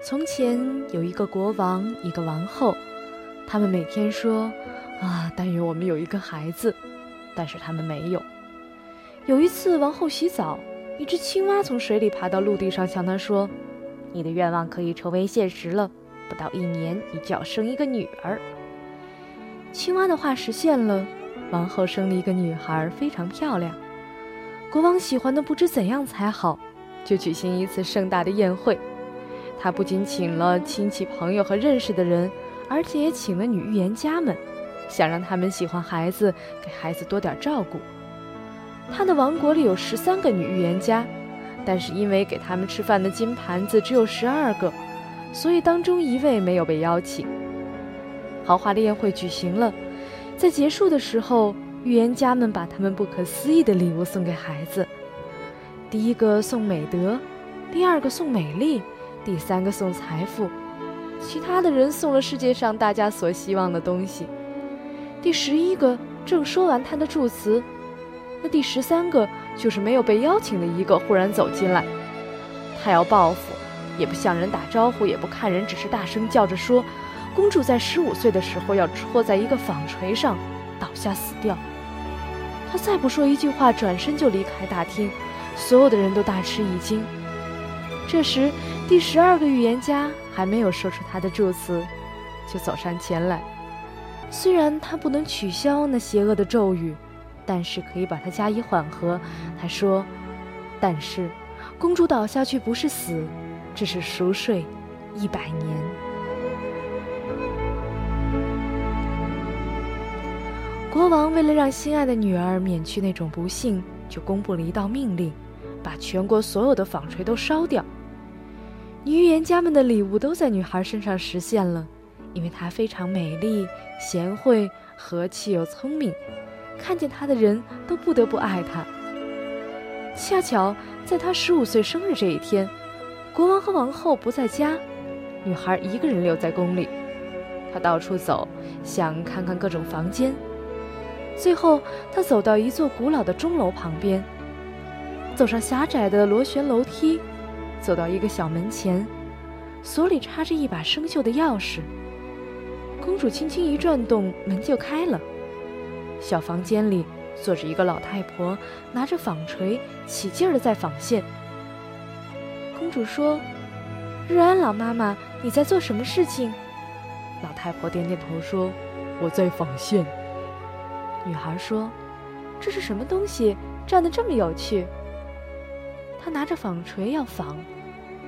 从前有一个国王，一个王后，他们每天说：“啊，但愿我们有一个孩子。”但是他们没有。有一次，王后洗澡，一只青蛙从水里爬到陆地上，向她说：“你的愿望可以成为现实了，不到一年，你就要生一个女儿。”青蛙的话实现了，王后生了一个女孩，非常漂亮。国王喜欢的不知怎样才好，就举行一次盛大的宴会。他不仅请了亲戚朋友和认识的人，而且也请了女预言家们，想让他们喜欢孩子，给孩子多点照顾。他的王国里有十三个女预言家，但是因为给他们吃饭的金盘子只有十二个，所以当中一位没有被邀请。豪华的宴会举行了，在结束的时候，预言家们把他们不可思议的礼物送给孩子：第一个送美德，第二个送美丽。第三个送财富，其他的人送了世界上大家所希望的东西。第十一个正说完他的祝词，那第十三个就是没有被邀请的一个忽然走进来。他要报复，也不向人打招呼，也不看人，只是大声叫着说：“公主在十五岁的时候要戳在一个纺锤上，倒下死掉。”他再不说一句话，转身就离开大厅，所有的人都大吃一惊。这时。第十二个预言家还没有说出他的祝词，就走上前来。虽然他不能取消那邪恶的咒语，但是可以把它加以缓和。他说：“但是，公主倒下去不是死，只是熟睡一百年。”国王为了让心爱的女儿免去那种不幸，就公布了一道命令，把全国所有的纺锤都烧掉。女预言家们的礼物都在女孩身上实现了，因为她非常美丽、贤惠、和气又聪明，看见她的人都不得不爱她。恰巧在她十五岁生日这一天，国王和王后不在家，女孩一个人留在宫里。她到处走，想看看各种房间。最后，她走到一座古老的钟楼旁边，走上狭窄的螺旋楼梯。走到一个小门前，锁里插着一把生锈的钥匙。公主轻轻一转动，门就开了。小房间里坐着一个老太婆，拿着纺锤，起劲儿的在纺线。公主说：“日安，老妈妈，你在做什么事情？”老太婆点点头说：“我在纺线。”女孩说：“这是什么东西？站得这么有趣？”她拿着纺锤要纺，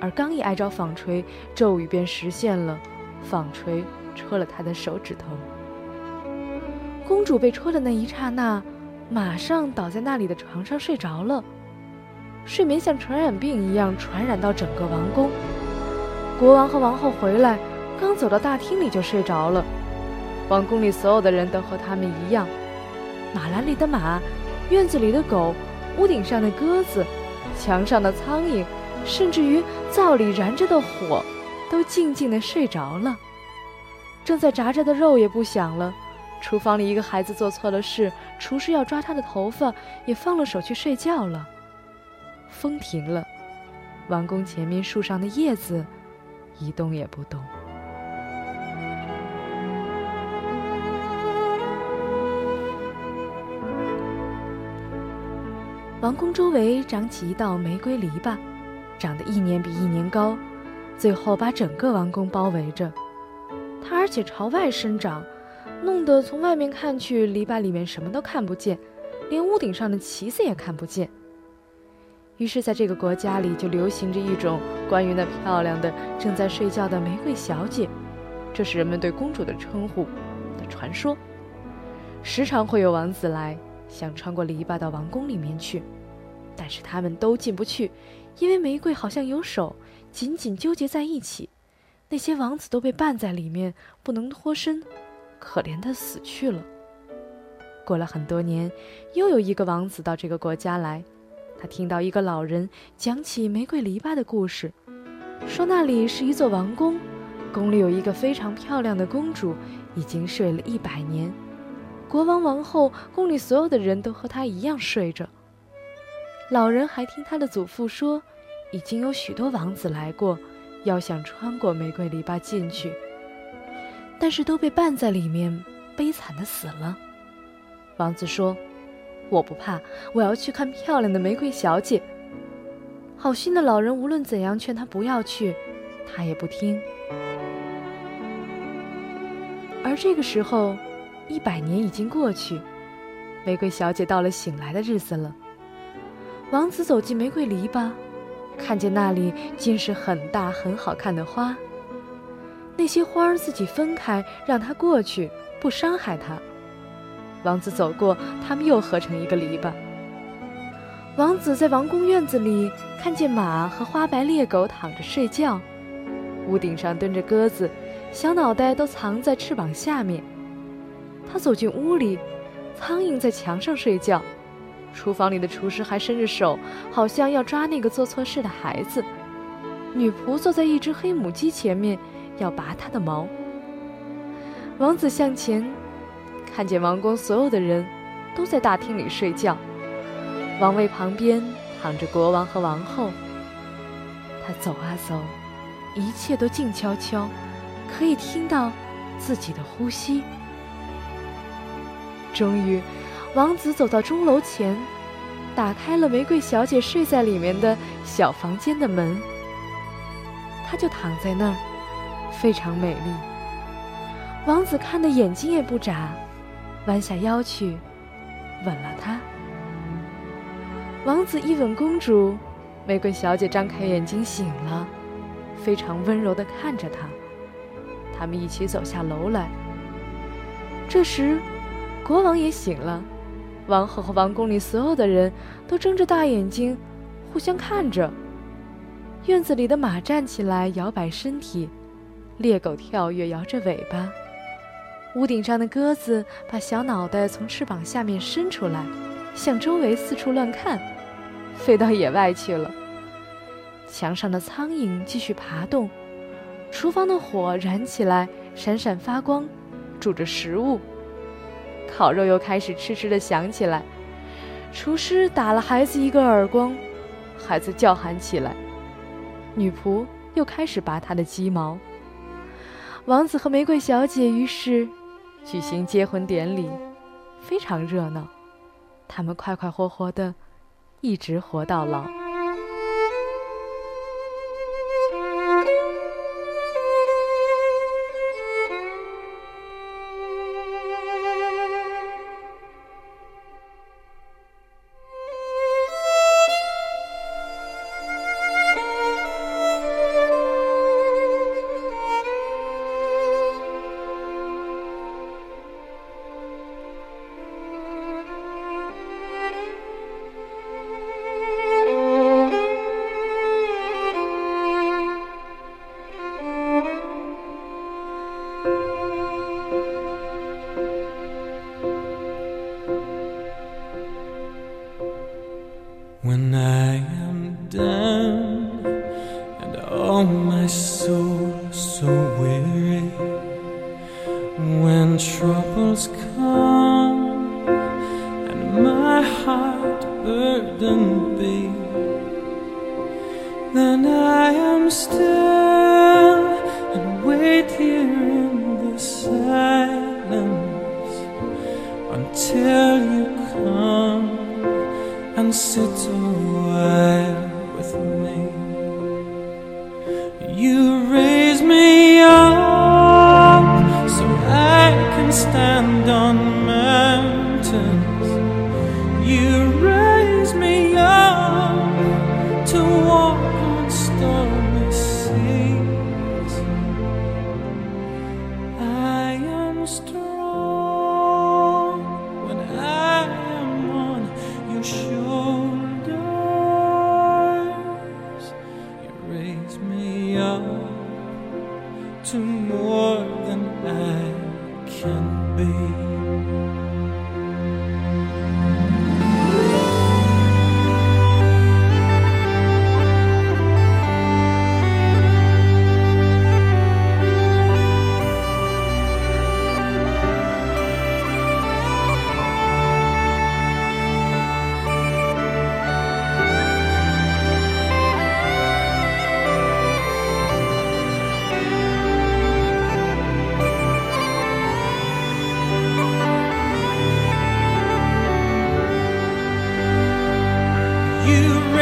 而刚一挨着纺锤，咒语便实现了，纺锤戳了他的手指头。公主被戳的那一刹那，马上倒在那里的床上睡着了。睡眠像传染病一样传染到整个王宫。国王和王后回来，刚走到大厅里就睡着了。王宫里所有的人都和他们一样，马栏里的马，院子里的狗，屋顶上的鸽子。墙上的苍蝇，甚至于灶里燃着的火，都静静的睡着了。正在炸着的肉也不响了。厨房里一个孩子做错了事，厨师要抓他的头发，也放了手去睡觉了。风停了，王宫前面树上的叶子一动也不动。王宫周围长起一道玫瑰篱笆，长得一年比一年高，最后把整个王宫包围着。它而且朝外生长，弄得从外面看去，篱笆里面什么都看不见，连屋顶上的旗子也看不见。于是，在这个国家里就流行着一种关于那漂亮的正在睡觉的玫瑰小姐，这是人们对公主的称呼的传说。时常会有王子来。想穿过篱笆到王宫里面去，但是他们都进不去，因为玫瑰好像有手，紧紧纠结在一起。那些王子都被绊在里面，不能脱身，可怜的死去了。过了很多年，又有一个王子到这个国家来。他听到一个老人讲起玫瑰篱笆的故事，说那里是一座王宫，宫里有一个非常漂亮的公主，已经睡了一百年。国王、王后、宫里所有的人都和她一样睡着。老人还听他的祖父说，已经有许多王子来过，要想穿过玫瑰篱笆进去，但是都被绊在里面，悲惨的死了。王子说。我不怕，我要去看漂亮的玫瑰小姐。好心的老人无论怎样劝他不要去，他也不听。而这个时候，一百年已经过去，玫瑰小姐到了醒来的日子了。王子走进玫瑰篱笆，看见那里竟是很大很好看的花。那些花儿自己分开，让他过去，不伤害他。王子走过，他们又合成一个篱笆。王子在王宫院子里看见马和花白猎狗躺着睡觉，屋顶上蹲着鸽子，小脑袋都藏在翅膀下面。他走进屋里，苍蝇在墙上睡觉，厨房里的厨师还伸着手，好像要抓那个做错事的孩子。女仆坐在一只黑母鸡前面，要拔它的毛。王子向前。看见王宫所有的人都在大厅里睡觉，王位旁边躺着国王和王后。他走啊走，一切都静悄悄，可以听到自己的呼吸。终于，王子走到钟楼前，打开了玫瑰小姐睡在里面的小房间的门。他就躺在那儿，非常美丽。王子看的眼睛也不眨。弯下腰去，吻了她。王子一吻公主，玫瑰小姐张开眼睛醒了，非常温柔地看着他。他们一起走下楼来。这时，国王也醒了，王后和王宫里所有的人都睁着大眼睛，互相看着。院子里的马站起来，摇摆身体；猎狗跳跃，摇着尾巴。屋顶上的鸽子把小脑袋从翅膀下面伸出来，向周围四处乱看，飞到野外去了。墙上的苍蝇继续爬动，厨房的火燃起来，闪闪发光，煮着食物。烤肉又开始痴痴地响起来。厨师打了孩子一个耳光，孩子叫喊起来。女仆又开始拔他的鸡毛。王子和玫瑰小姐于是。举行结婚典礼，非常热闹。他们快快活活的，一直活到老。so weary when troubles come and my heart burdened be. Then I am still and wait here in the silence until you come and sit awhile with me. You stand.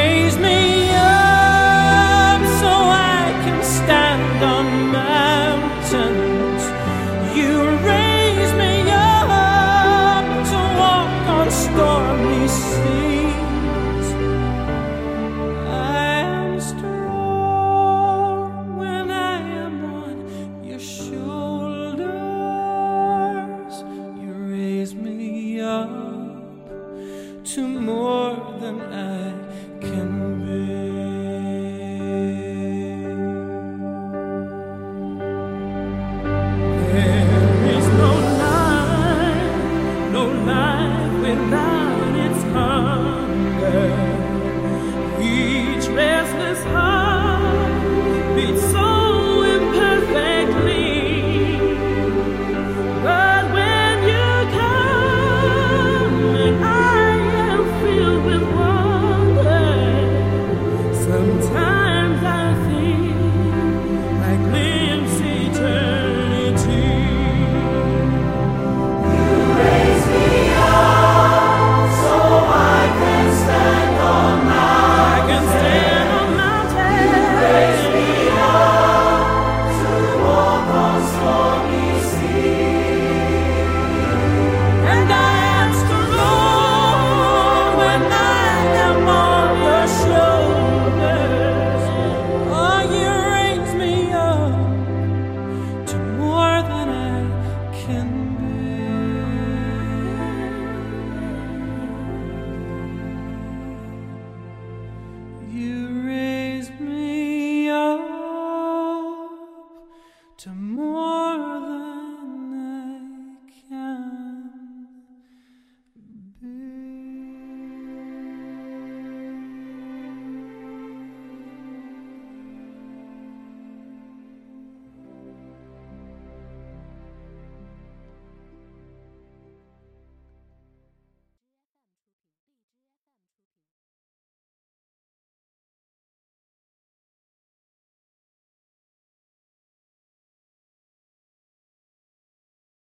amaze me.